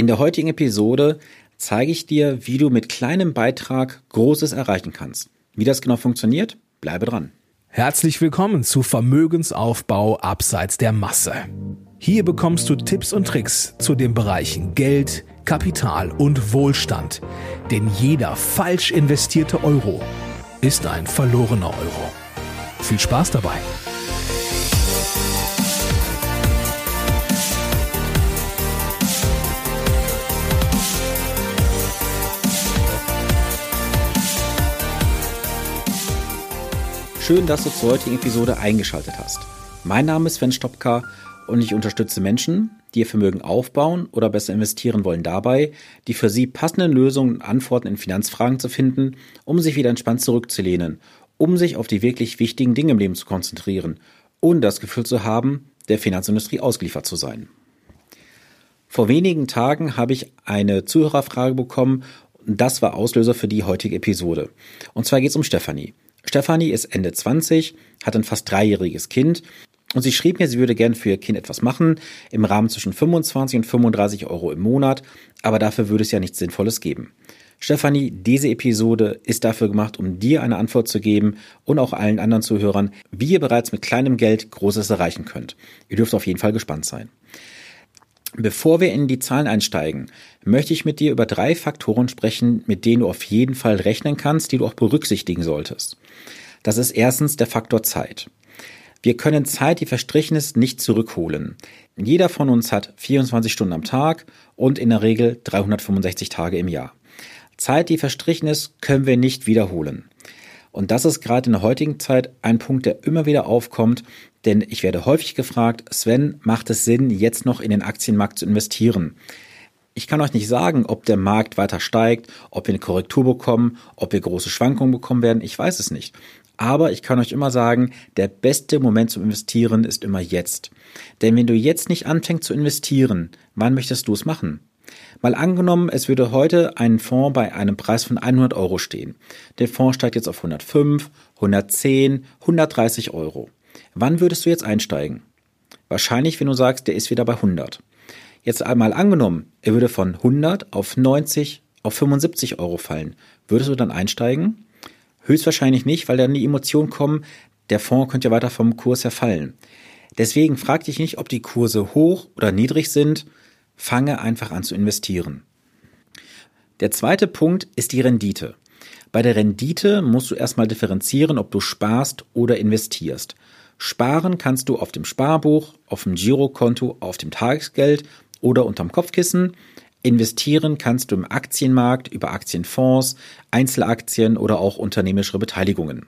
In der heutigen Episode zeige ich dir, wie du mit kleinem Beitrag Großes erreichen kannst. Wie das genau funktioniert, bleibe dran. Herzlich willkommen zu Vermögensaufbau abseits der Masse. Hier bekommst du Tipps und Tricks zu den Bereichen Geld, Kapital und Wohlstand. Denn jeder falsch investierte Euro ist ein verlorener Euro. Viel Spaß dabei! Schön, dass du zur heutigen Episode eingeschaltet hast. Mein Name ist Sven Stopka und ich unterstütze Menschen, die ihr Vermögen aufbauen oder besser investieren wollen dabei, die für sie passenden Lösungen und Antworten in Finanzfragen zu finden, um sich wieder entspannt zurückzulehnen, um sich auf die wirklich wichtigen Dinge im Leben zu konzentrieren und das Gefühl zu haben, der Finanzindustrie ausgeliefert zu sein. Vor wenigen Tagen habe ich eine Zuhörerfrage bekommen und das war Auslöser für die heutige Episode. Und zwar geht es um Stefanie. Stefanie ist Ende 20, hat ein fast dreijähriges Kind und sie schrieb mir, sie würde gern für ihr Kind etwas machen, im Rahmen zwischen 25 und 35 Euro im Monat, aber dafür würde es ja nichts Sinnvolles geben. Stefanie, diese Episode ist dafür gemacht, um dir eine Antwort zu geben und auch allen anderen Zuhörern, wie ihr bereits mit kleinem Geld Großes erreichen könnt. Ihr dürft auf jeden Fall gespannt sein. Bevor wir in die Zahlen einsteigen, möchte ich mit dir über drei Faktoren sprechen, mit denen du auf jeden Fall rechnen kannst, die du auch berücksichtigen solltest. Das ist erstens der Faktor Zeit. Wir können Zeit, die verstrichen ist, nicht zurückholen. Jeder von uns hat 24 Stunden am Tag und in der Regel 365 Tage im Jahr. Zeit, die verstrichen ist, können wir nicht wiederholen. Und das ist gerade in der heutigen Zeit ein Punkt, der immer wieder aufkommt, denn ich werde häufig gefragt, Sven, macht es Sinn, jetzt noch in den Aktienmarkt zu investieren? Ich kann euch nicht sagen, ob der Markt weiter steigt, ob wir eine Korrektur bekommen, ob wir große Schwankungen bekommen werden, ich weiß es nicht. Aber ich kann euch immer sagen, der beste Moment zum Investieren ist immer jetzt. Denn wenn du jetzt nicht anfängst zu investieren, wann möchtest du es machen? Mal angenommen, es würde heute ein Fonds bei einem Preis von 100 Euro stehen. Der Fonds steigt jetzt auf 105, 110, 130 Euro. Wann würdest du jetzt einsteigen? Wahrscheinlich, wenn du sagst, der ist wieder bei 100. Jetzt einmal angenommen, er würde von 100 auf 90 auf 75 Euro fallen. Würdest du dann einsteigen? Höchstwahrscheinlich nicht, weil dann die Emotionen kommen, der Fonds könnte ja weiter vom Kurs her fallen. Deswegen frag dich nicht, ob die Kurse hoch oder niedrig sind. Fange einfach an zu investieren. Der zweite Punkt ist die Rendite. Bei der Rendite musst du erstmal differenzieren, ob du sparst oder investierst. Sparen kannst du auf dem Sparbuch, auf dem Girokonto, auf dem Tagesgeld oder unterm Kopfkissen. Investieren kannst du im Aktienmarkt über Aktienfonds, Einzelaktien oder auch unternehmerische Beteiligungen.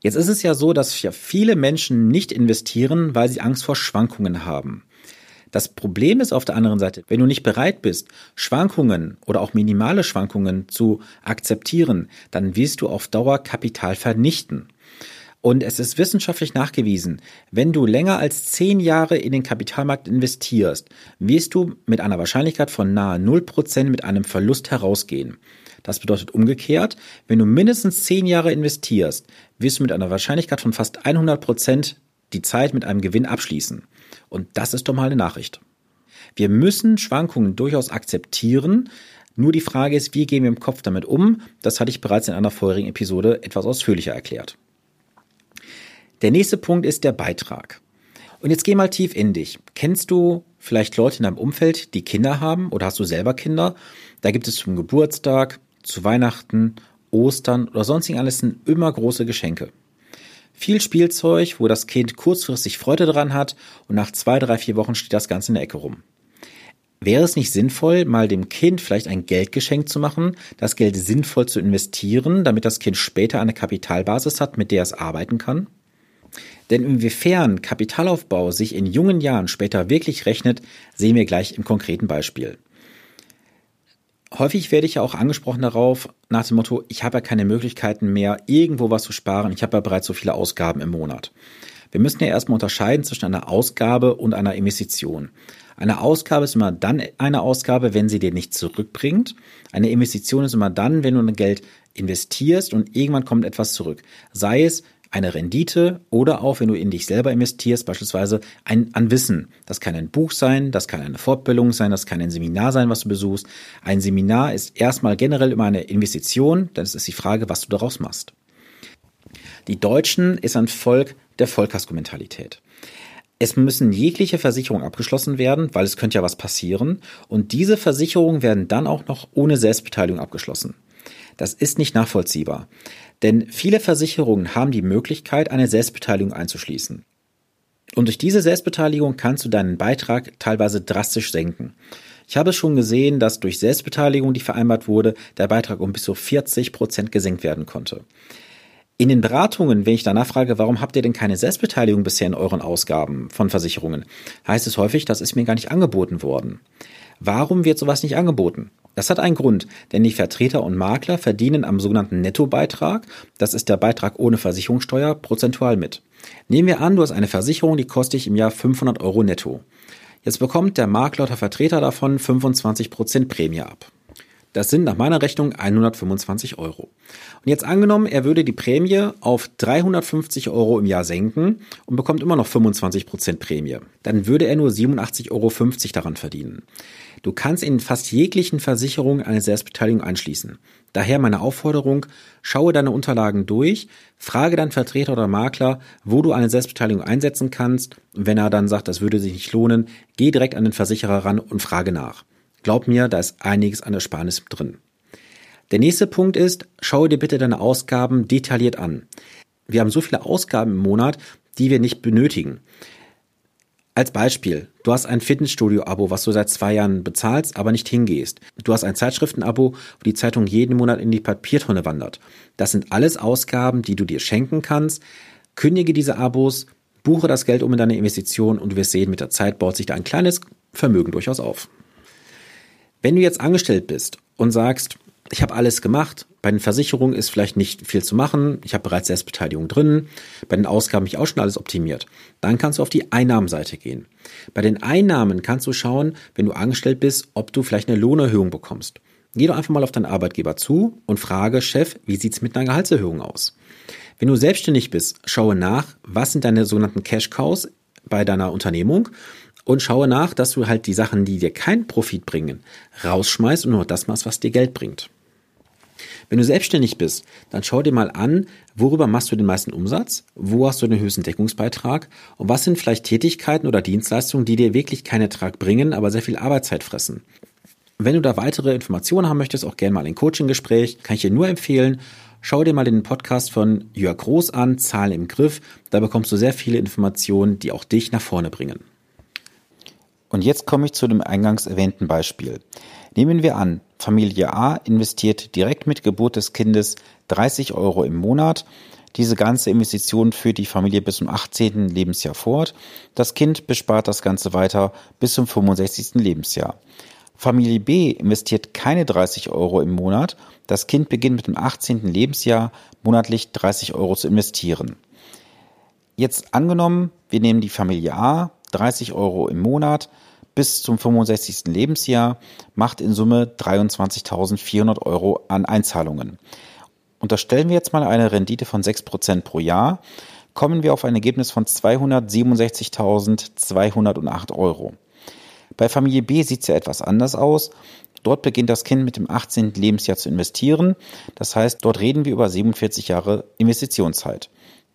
Jetzt ist es ja so, dass viele Menschen nicht investieren, weil sie Angst vor Schwankungen haben. Das Problem ist auf der anderen Seite, wenn du nicht bereit bist, Schwankungen oder auch minimale Schwankungen zu akzeptieren, dann wirst du auf Dauer Kapital vernichten. Und es ist wissenschaftlich nachgewiesen, wenn du länger als zehn Jahre in den Kapitalmarkt investierst, wirst du mit einer Wahrscheinlichkeit von nahe 0% mit einem Verlust herausgehen. Das bedeutet umgekehrt, wenn du mindestens zehn Jahre investierst, wirst du mit einer Wahrscheinlichkeit von fast 100% die Zeit mit einem Gewinn abschließen. Und das ist doch mal eine Nachricht. Wir müssen Schwankungen durchaus akzeptieren. Nur die Frage ist, wie gehen wir im Kopf damit um? Das hatte ich bereits in einer vorherigen Episode etwas ausführlicher erklärt. Der nächste Punkt ist der Beitrag. Und jetzt geh mal tief in dich. Kennst du vielleicht Leute in deinem Umfeld, die Kinder haben oder hast du selber Kinder? Da gibt es zum Geburtstag, zu Weihnachten, Ostern oder sonstigen Anlässen immer große Geschenke. Viel Spielzeug, wo das Kind kurzfristig Freude dran hat und nach zwei, drei, vier Wochen steht das Ganze in der Ecke rum. Wäre es nicht sinnvoll, mal dem Kind vielleicht ein Geldgeschenk zu machen, das Geld sinnvoll zu investieren, damit das Kind später eine Kapitalbasis hat, mit der es arbeiten kann? Denn inwiefern Kapitalaufbau sich in jungen Jahren später wirklich rechnet, sehen wir gleich im konkreten Beispiel. Häufig werde ich ja auch angesprochen darauf, nach dem Motto, ich habe ja keine Möglichkeiten mehr, irgendwo was zu sparen, ich habe ja bereits so viele Ausgaben im Monat. Wir müssen ja erstmal unterscheiden zwischen einer Ausgabe und einer Investition. Eine Ausgabe ist immer dann eine Ausgabe, wenn sie dir nichts zurückbringt. Eine Investition ist immer dann, wenn du ein Geld investierst und irgendwann kommt etwas zurück. Sei es eine Rendite oder auch, wenn du in dich selber investierst, beispielsweise ein, an Wissen. Das kann ein Buch sein, das kann eine Fortbildung sein, das kann ein Seminar sein, was du besuchst. Ein Seminar ist erstmal generell immer eine Investition, dann ist die Frage, was du daraus machst. Die Deutschen ist ein Volk der Vollkasko-Mentalität. Es müssen jegliche Versicherungen abgeschlossen werden, weil es könnte ja was passieren. Und diese Versicherungen werden dann auch noch ohne Selbstbeteiligung abgeschlossen. Das ist nicht nachvollziehbar. Denn viele Versicherungen haben die Möglichkeit, eine Selbstbeteiligung einzuschließen. Und durch diese Selbstbeteiligung kannst du deinen Beitrag teilweise drastisch senken. Ich habe schon gesehen, dass durch Selbstbeteiligung, die vereinbart wurde, der Beitrag um bis zu 40 Prozent gesenkt werden konnte. In den Beratungen, wenn ich danach frage, warum habt ihr denn keine Selbstbeteiligung bisher in euren Ausgaben von Versicherungen, heißt es häufig, das ist mir gar nicht angeboten worden. Warum wird sowas nicht angeboten? Das hat einen Grund, denn die Vertreter und Makler verdienen am sogenannten Nettobeitrag, das ist der Beitrag ohne Versicherungssteuer, prozentual mit. Nehmen wir an, du hast eine Versicherung, die kostet dich im Jahr 500 Euro netto. Jetzt bekommt der Makler oder Vertreter davon 25% Prämie ab. Das sind nach meiner Rechnung 125 Euro. Und jetzt angenommen, er würde die Prämie auf 350 Euro im Jahr senken und bekommt immer noch 25 Prozent Prämie. Dann würde er nur 87,50 Euro daran verdienen. Du kannst in fast jeglichen Versicherungen eine Selbstbeteiligung anschließen. Daher meine Aufforderung, schaue deine Unterlagen durch, frage deinen Vertreter oder Makler, wo du eine Selbstbeteiligung einsetzen kannst. Wenn er dann sagt, das würde sich nicht lohnen, geh direkt an den Versicherer ran und frage nach. Glaub mir, da ist einiges an Ersparnis drin. Der nächste Punkt ist, schaue dir bitte deine Ausgaben detailliert an. Wir haben so viele Ausgaben im Monat, die wir nicht benötigen. Als Beispiel, du hast ein Fitnessstudio-Abo, was du seit zwei Jahren bezahlst, aber nicht hingehst. Du hast ein Zeitschriften-Abo, wo die Zeitung jeden Monat in die Papiertonne wandert. Das sind alles Ausgaben, die du dir schenken kannst. Kündige diese Abos, buche das Geld um in deine Investition und du wirst sehen, mit der Zeit baut sich da ein kleines Vermögen durchaus auf. Wenn du jetzt angestellt bist und sagst, ich habe alles gemacht, bei den Versicherungen ist vielleicht nicht viel zu machen, ich habe bereits Selbstbeteiligung drin, bei den Ausgaben habe ich auch schon alles optimiert. Dann kannst du auf die Einnahmenseite gehen. Bei den Einnahmen kannst du schauen, wenn du angestellt bist, ob du vielleicht eine Lohnerhöhung bekommst. Geh doch einfach mal auf deinen Arbeitgeber zu und frage, Chef, wie sieht's mit einer Gehaltserhöhung aus? Wenn du selbstständig bist, schaue nach, was sind deine sogenannten Cash Cows bei deiner Unternehmung und schaue nach, dass du halt die Sachen, die dir keinen Profit bringen, rausschmeißt und nur das machst, was dir Geld bringt. Wenn du selbstständig bist, dann schau dir mal an, worüber machst du den meisten Umsatz, wo hast du den höchsten Deckungsbeitrag und was sind vielleicht Tätigkeiten oder Dienstleistungen, die dir wirklich keinen Ertrag bringen, aber sehr viel Arbeitszeit fressen. Wenn du da weitere Informationen haben möchtest, auch gerne mal ein Coaching-Gespräch, kann ich dir nur empfehlen, schau dir mal den Podcast von Jörg Groß an, Zahlen im Griff, da bekommst du sehr viele Informationen, die auch dich nach vorne bringen. Und jetzt komme ich zu dem eingangs erwähnten Beispiel. Nehmen wir an, Familie A investiert direkt mit Geburt des Kindes 30 Euro im Monat. Diese ganze Investition führt die Familie bis zum 18. Lebensjahr fort. Das Kind bespart das Ganze weiter bis zum 65. Lebensjahr. Familie B investiert keine 30 Euro im Monat. Das Kind beginnt mit dem 18. Lebensjahr monatlich 30 Euro zu investieren. Jetzt angenommen, wir nehmen die Familie A, 30 Euro im Monat bis zum 65. Lebensjahr, macht in Summe 23.400 Euro an Einzahlungen. Unterstellen wir jetzt mal eine Rendite von 6% pro Jahr, kommen wir auf ein Ergebnis von 267.208 Euro. Bei Familie B sieht es ja etwas anders aus. Dort beginnt das Kind mit dem 18. Lebensjahr zu investieren. Das heißt, dort reden wir über 47 Jahre Investitionszeit.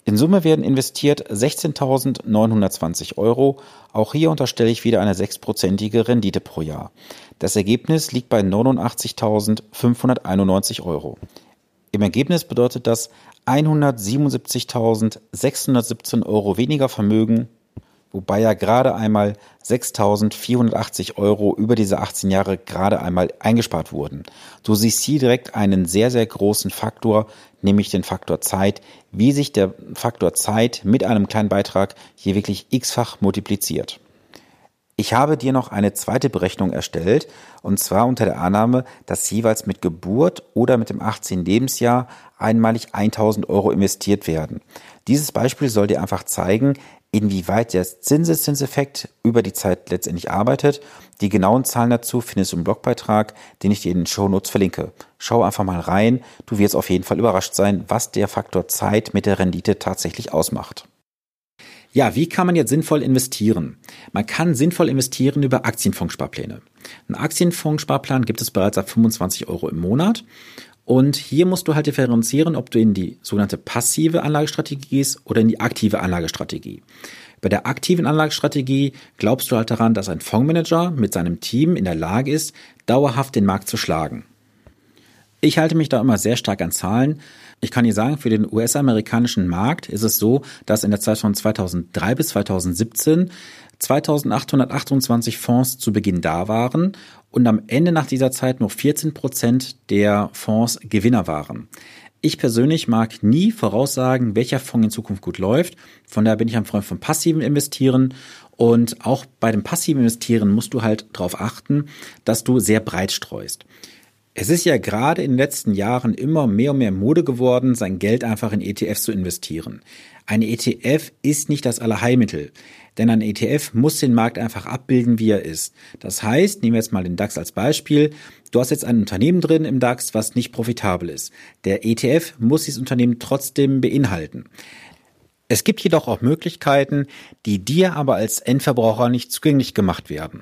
In Summe werden investiert 16.920 Euro. Auch hier unterstelle ich wieder eine sechsprozentige Rendite pro Jahr. Das Ergebnis liegt bei 89.591 Euro. Im Ergebnis bedeutet das 177.617 Euro weniger Vermögen wobei ja gerade einmal 6.480 Euro über diese 18 Jahre gerade einmal eingespart wurden. Du siehst hier direkt einen sehr, sehr großen Faktor, nämlich den Faktor Zeit, wie sich der Faktor Zeit mit einem kleinen Beitrag hier wirklich x-fach multipliziert. Ich habe dir noch eine zweite Berechnung erstellt, und zwar unter der Annahme, dass jeweils mit Geburt oder mit dem 18. Lebensjahr einmalig 1000 Euro investiert werden. Dieses Beispiel soll dir einfach zeigen, inwieweit der Zinseszinseffekt über die Zeit letztendlich arbeitet. Die genauen Zahlen dazu findest du im Blogbeitrag, den ich dir in den Show Notes verlinke. Schau einfach mal rein. Du wirst auf jeden Fall überrascht sein, was der Faktor Zeit mit der Rendite tatsächlich ausmacht. Ja, wie kann man jetzt sinnvoll investieren? Man kann sinnvoll investieren über Aktienfondssparpläne. Ein Aktienfondssparplan gibt es bereits ab 25 Euro im Monat. Und hier musst du halt differenzieren, ob du in die sogenannte passive Anlagestrategie gehst oder in die aktive Anlagestrategie. Bei der aktiven Anlagestrategie glaubst du halt daran, dass ein Fondsmanager mit seinem Team in der Lage ist, dauerhaft den Markt zu schlagen. Ich halte mich da immer sehr stark an Zahlen. Ich kann dir sagen, für den US-amerikanischen Markt ist es so, dass in der Zeit von 2003 bis 2017 2828 Fonds zu Beginn da waren und am Ende nach dieser Zeit nur 14 Prozent der Fonds Gewinner waren. Ich persönlich mag nie voraussagen, welcher Fonds in Zukunft gut läuft. Von daher bin ich ein Freund von passiven Investieren. Und auch bei dem passiven Investieren musst du halt darauf achten, dass du sehr breit streust. Es ist ja gerade in den letzten Jahren immer mehr und mehr Mode geworden, sein Geld einfach in ETFs zu investieren. Eine ETF ist nicht das Allerheilmittel, denn ein ETF muss den Markt einfach abbilden, wie er ist. Das heißt, nehmen wir jetzt mal den DAX als Beispiel, du hast jetzt ein Unternehmen drin im DAX, was nicht profitabel ist. Der ETF muss dieses Unternehmen trotzdem beinhalten. Es gibt jedoch auch Möglichkeiten, die dir aber als Endverbraucher nicht zugänglich gemacht werden.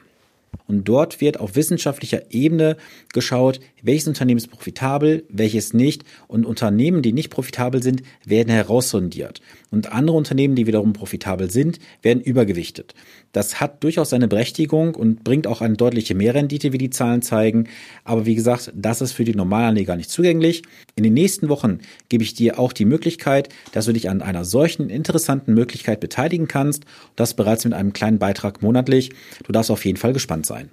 Und dort wird auf wissenschaftlicher Ebene geschaut, welches Unternehmen ist profitabel, welches nicht. Und Unternehmen, die nicht profitabel sind, werden heraussondiert. Und andere Unternehmen, die wiederum profitabel sind, werden übergewichtet. Das hat durchaus seine Berechtigung und bringt auch eine deutliche Mehrrendite, wie die Zahlen zeigen. Aber wie gesagt, das ist für die Normalanleger nicht zugänglich. In den nächsten Wochen gebe ich dir auch die Möglichkeit, dass du dich an einer solchen interessanten Möglichkeit beteiligen kannst. Das bereits mit einem kleinen Beitrag monatlich. Du darfst auf jeden Fall gespannt sein.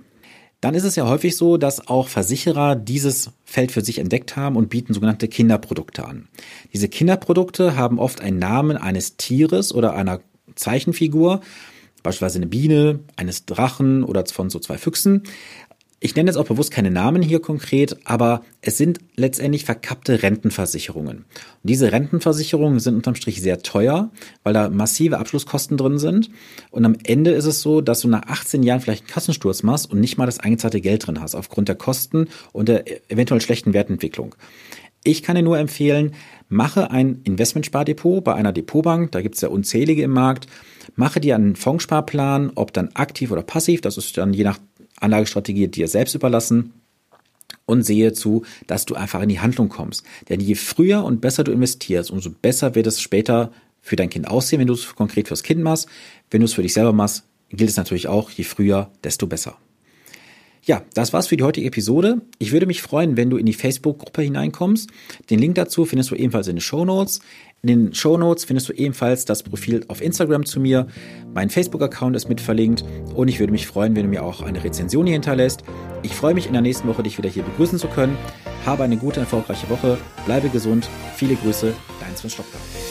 Dann ist es ja häufig so, dass auch Versicherer dieses Feld für sich entdeckt haben und bieten sogenannte Kinderprodukte an. Diese Kinderprodukte haben oft einen Namen eines Tieres oder einer Zeichenfigur beispielsweise eine Biene, eines Drachen oder von so zwei Füchsen. Ich nenne jetzt auch bewusst keine Namen hier konkret, aber es sind letztendlich verkappte Rentenversicherungen. Und diese Rentenversicherungen sind unterm Strich sehr teuer, weil da massive Abschlusskosten drin sind. Und am Ende ist es so, dass du nach 18 Jahren vielleicht einen Kassensturz machst und nicht mal das eingezahlte Geld drin hast, aufgrund der Kosten und der eventuell schlechten Wertentwicklung. Ich kann dir nur empfehlen, mache ein Investmentspardepot bei einer Depotbank, da gibt es ja unzählige im Markt, mache dir einen Fondssparplan, ob dann aktiv oder passiv, das ist dann je nach Anlagestrategie dir selbst überlassen und sehe zu, dass du einfach in die Handlung kommst. Denn je früher und besser du investierst, umso besser wird es später für dein Kind aussehen, wenn du es konkret fürs Kind machst. Wenn du es für dich selber machst, gilt es natürlich auch, je früher, desto besser. Ja, das war's für die heutige Episode. Ich würde mich freuen, wenn du in die Facebook-Gruppe hineinkommst. Den Link dazu findest du ebenfalls in den Show Notes. In den Show Notes findest du ebenfalls das Profil auf Instagram zu mir. Mein Facebook-Account ist mit verlinkt und ich würde mich freuen, wenn du mir auch eine Rezension hier hinterlässt. Ich freue mich in der nächsten Woche, dich wieder hier begrüßen zu können. Habe eine gute, erfolgreiche Woche. Bleibe gesund. Viele Grüße, dein Sven Stockberg.